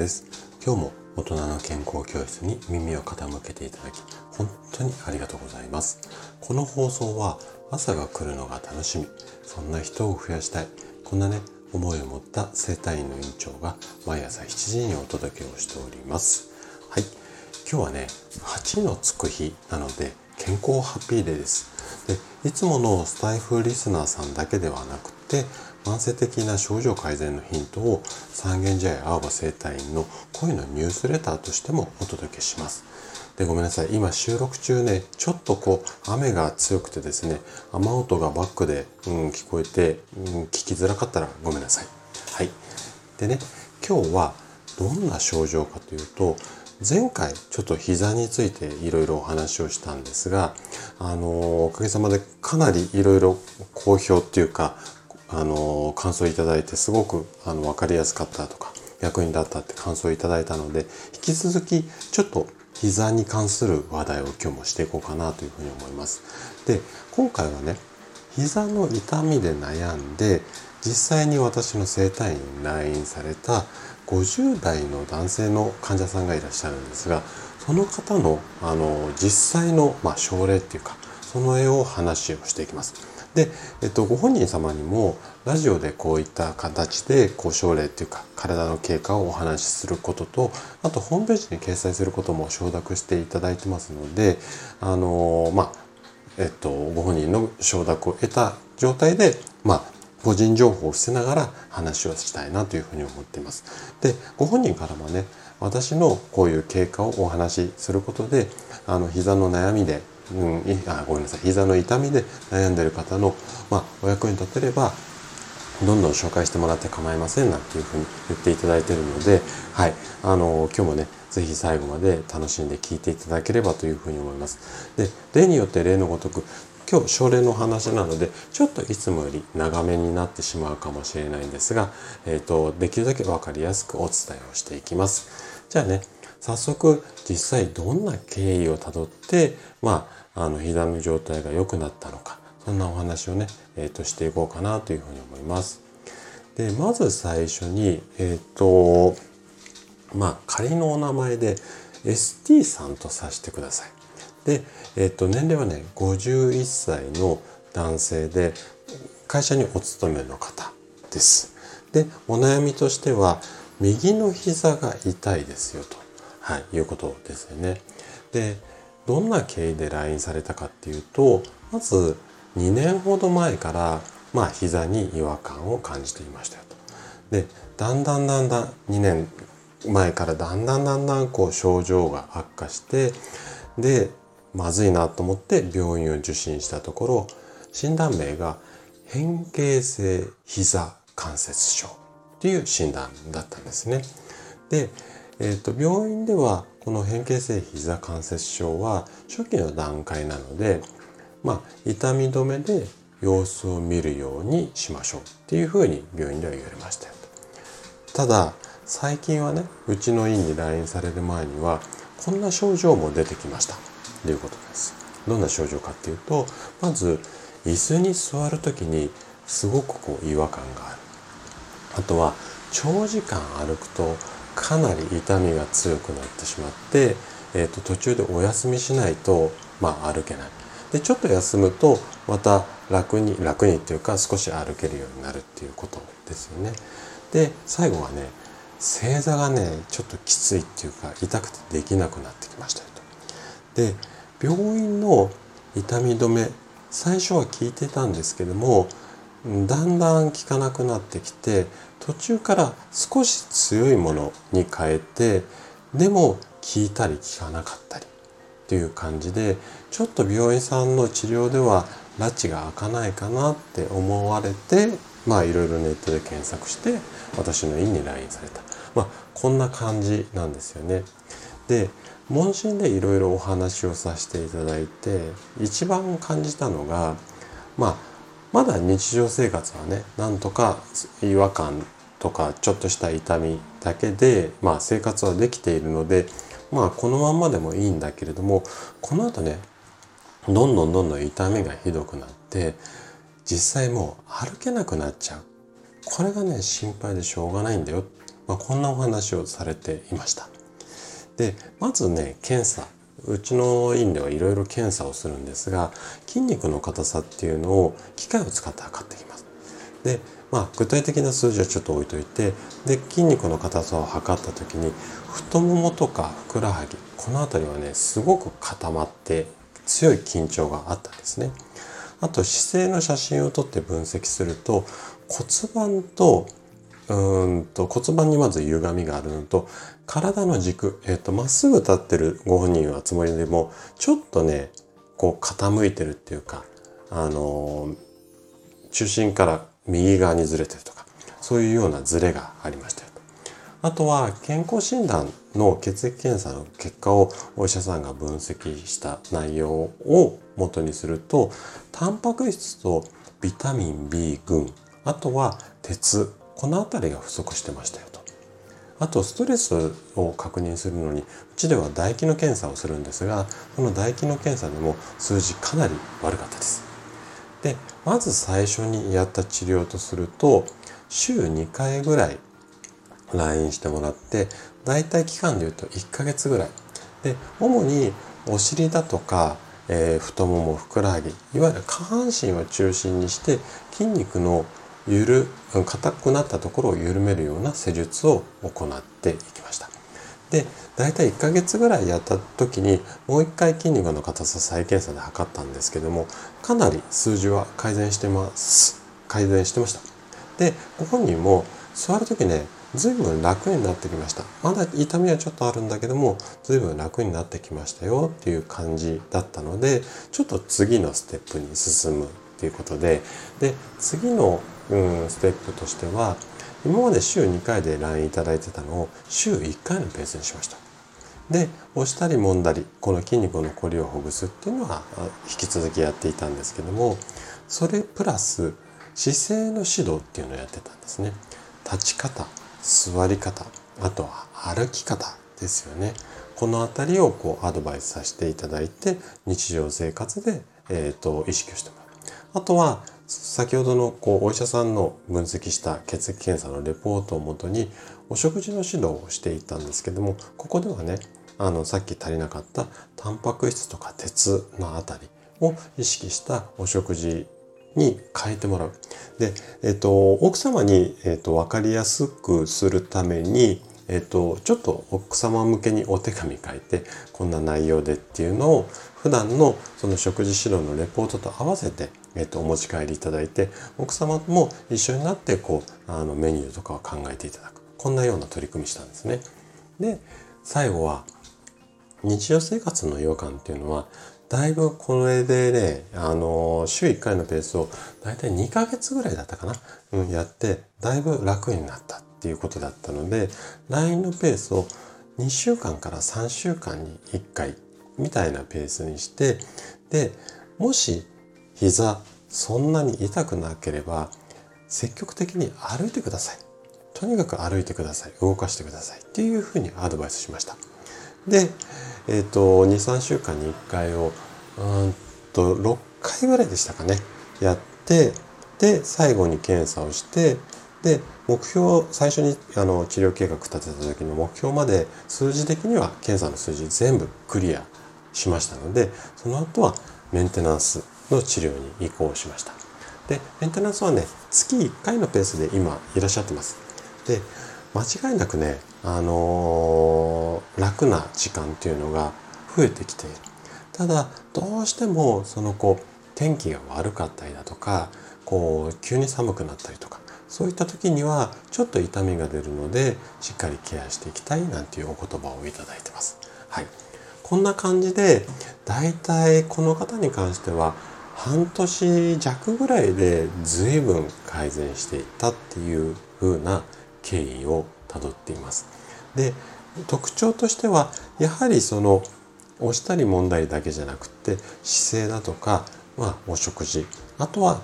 です。今日も大人の健康教室に耳を傾けていただき本当にありがとうございます。この放送は朝が来るのが楽しみ。そんな人を増やしたい。こんなね思いを持った生体院の院長が毎朝7時にお届けをしております。はい。今日はね8のつく日なので健康ハッピーデーです。でいつものスタイフリスナーさんだけではなくて慢性的な症状改善のヒントを三軒茶屋青葉生態院の恋のニュースレターとしてもお届けします。で、ごめんなさい。今収録中ね、ちょっとこう、雨が強くてですね、雨音がバックで、うん、聞こえて、うん、聞きづらかったらごめんなさい。はい。でね、今日はどんな症状かというと、前回ちょっと膝についていろいろお話をしたんですが、あのおかげさまでかなりいろいろ好評っていうか、あの感想いただいてすごくあの分かりやすかったとか役に立ったって感想をいただいたので引き続きちょっと膝に関する話題を今日もしていこうかなというふうに思います。で今回はね膝の痛みで悩んで実際に私の整体院に来院された50代の男性の患者さんがいらっしゃるんですがその方のあの実際の、まあ、症例っていうかその絵を話をしていきます。で、えっと、ご本人様にもラジオでこういった形でこう症例っていうか体の経過をお話しすることとあとホームページに掲載することも承諾していただいてますのであのまあえっとご本人の承諾を得た状態でまあ個人情報を伏せながら話をしたいなというふうに思っています。で、ご本人からもね、私のこういう経過をお話しすることで、あの膝の悩みでうん、あごめんなさい膝の痛みで悩んでる方の、まあ、お役に立てればどんどん紹介してもらって構いませんなんていうふうに言っていただいてるので、はい、あの今日もね是非最後まで楽しんで聞いていただければというふうに思います。で例によって例のごとく今日症例の話なのでちょっといつもより長めになってしまうかもしれないんですが、えーと、できるだけ分かりやすくお伝えをしていきます。じゃあね早速実際どんな経緯をたどってまああの膝の状態が良くなったのかそんなお話をね、えー、としていこうかなというふうに思います。でまず最初にえっ、ー、とまあ仮のお名前で ST さんとさせてください。で、えっ、と年齢はね51歳の男性で会社にお勤めの方です。でお悩みとしては右の膝が痛いですよと、はい、いうことですよね。でどんな経緯で来院されたかっていうとまず2年ほど前からまあ膝に違和感を感じていましたよと。でだんだんだんだん2年前からだんだんだんだんこう症状が悪化してでまずいなと思って病院を受診したところ診断名が変形性膝関節症っていう診断だったんですね。で、えーと病院ではこの変形性膝関節症は初期の段階なので、まあ、痛み止めで様子を見るようにしましょうっていうふうに病院では言われましたよただ最近はねうちの院に来院される前にはこんな症状も出てきました。ということです。どんな症状かっていうとまず椅子に座る時にすごくこう違和感がある。あとは長時間歩くとかなり痛みが強くなってしまって、えーと、途中でお休みしないと、まあ、歩けない。でちょっと休むとまた楽に楽にっていうか少し歩けるようになるっていうことですよね。で最後はね正座がねちょっときついっていうか痛くてできなくなってきましたよと。で病院の痛み止め最初は効いてたんですけどもだんだん効かなくなってきて途中から少し強いものに変えてでも効いたり効かなかったりっていう感じでちょっと病院さんの治療では拉致が開かないかなって思われてまあいろいろネットで検索して私の院に来院されたまあこんな感じなんですよね。で問診でいろいろお話をさせていただいて一番感じたのがまあまだ日常生活はねなんとか違和感とかちょっとした痛みだけで、まあ、生活はできているのでまあこのまんまでもいいんだけれどもこの後ねどんどんどんどん痛みがひどくなって実際もう歩けなくなっちゃうこれがね心配でしょうがないんだよ、まあ、こんなお話をされていました。で、まずね、検査。うちの院ではいろいろ検査をするんですが、筋肉の硬さっていうのを機械を使って測っていきます。で、まあ、具体的な数字はちょっと置いといて、で、筋肉の硬さを測った時に、太ももとかふくらはぎ、この辺りはね、すごく固まって強い緊張があったんですね。あと姿勢の写真を撮って分析すると骨盤とうんと骨盤にまず歪みがあるのと体の軸、えっ、ー、と、まっすぐ立ってるご本人はつもりでもちょっとねこう傾いてるっていうかあのー、中心から右側にずれてるとかそういうようなずれがありましたよと。あとは健康診断の血液検査の結果をお医者さんが分析した内容を元にするとタンパク質とビタミン B 群あとは鉄この辺りが不足してましたよと。あとストレスを確認するのにうちでは唾液の検査をするんですがこの唾液の検査でも数字かなり悪かったです。でまず最初にやった治療とすると週2回ぐらい来院してもらって大体期間でいうと1ヶ月ぐらい。で主にお尻だとかえー、太ももふくらはぎいわゆる下半身を中心にして筋肉のゆる硬くなったところを緩めるような施術を行っていきました。で大体1ヶ月ぐらいやった時にもう一回筋肉の硬さ再検査で測ったんですけどもかなり数字は改善してます。改善してました。でご本人も座る時ね随分楽になってきました。まだ痛みはちょっとあるんだけども随分楽になってきましたよっていう感じだったのでちょっと次のステップに進むっていうことでで次の、うん、ステップとしては今まで週2回で LINE いただいてたのを週1回のペースにしました。で押したり揉んだりこの筋肉のこりをほぐすっていうのは引き続きやっていたんですけどもそれプラス姿勢の指導っていうのをやってたんですね。立ち方座り方あとは歩き方ですよね。この辺りをこうアドバイスさせていただいて日常生活で、えーと、意識をしてもらう。あとは先ほどのこうお医者さんの分析した血液検査のレポートをもとにお食事の指導をしていたんですけどもここではねあのさっき足りなかったタンパク質とか鉄のあたりを意識したお食事に変えてもらう。で、えっ、と、奥様に、えっ、と、わかりやすくするために、えっ、と、ちょっと奥様向けにお手紙書いて、こんな内容でっていうのを、普段のその食事指導のレポートと合わせて、えっ、と、お持ち帰りいただいて、奥様も一緒になって、こう、あの、メニューとかを考えていただく。こんなような取り組みしたんですね。で、最後は、日常生活の違和感っていうのは、だいぶこれでね、あの、週1回のペースをだいたい2ヶ月ぐらいだったかな、うん、やって、だいぶ楽になったっていうことだったので、LINE のペースを2週間から3週間に1回みたいなペースにして、で、もし膝そんなに痛くなければ、積極的に歩いてください。とにかく歩いてください。動かしてください。っていうふうにアドバイスしました。で、えっ、ー、と、2、3週間に1回を、うんと、6回ぐらいでしたかね、やって、で、最後に検査をして、で、目標、最初にあの治療計画立てた時の目標まで数字的には検査の数字全部クリアしましたので、その後はメンテナンスの治療に移行しました。で、メンテナンスはね、月1回のペースで今いらっしゃってます。で、間違いなくね、あのー、楽な時間っていうのが増えてきている。ただ、どうしてもそのこう、天気が悪かったりだとか、こう、急に寒くなったりとか、そういった時にはちょっと痛みが出るので、しっかりケアしていきたいなんていうお言葉をいただいてます。はい。こんな感じで、だいたいこの方に関しては、半年弱ぐらいで随分改善していったっていう風な経緯をたどっています。で特徴としてはやはりその押したり問題だけじゃなくて姿勢だとか、まあ、お食事あとは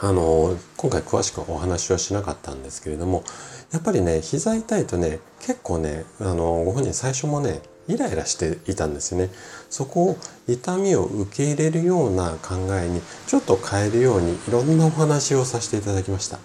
あの今回詳しくお話はしなかったんですけれどもやっぱりね膝痛いとね結構ねあのご本人最初もねイライラしていたんですねそこを痛みを受け入れるような考えにちょっと変えるようにいろんなお話をさせていただきました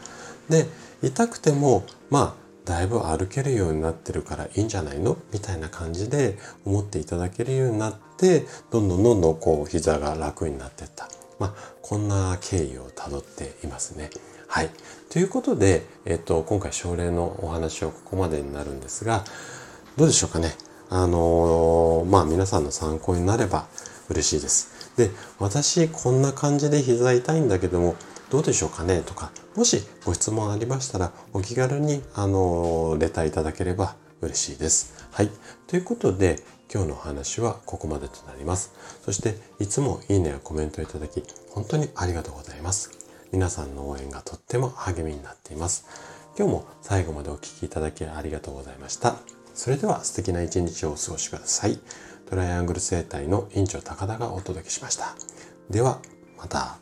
で痛くてもまあだいぶ歩けるようになってるからいいんじゃないの？みたいな感じで思っていただけるようになってどんどんどんどんこう膝が楽になっていったまあこんな経緯をたどっていますね。はい。ということで、えっと、今回症例のお話をここまでになるんですが、どうでしょうかね？あのー、まあ皆さんの参考になれば嬉しいです。で、私こんな感じで膝痛いんだけども、どうでしょうかね？とか、もしご質問ありましたら、お気軽に、あのー、レターいただければ嬉しいです。はい。ということで、今日のお話はここまでとなります。そして、いつもいいねやコメントいただき、本当にありがとうございます。皆さんの応援がとっても励みになっています。今日も最後までお聴きいただきありがとうございました。それでは素敵な一日をお過ごしください。トライアングル生態の院長高田がお届けしました。では、また。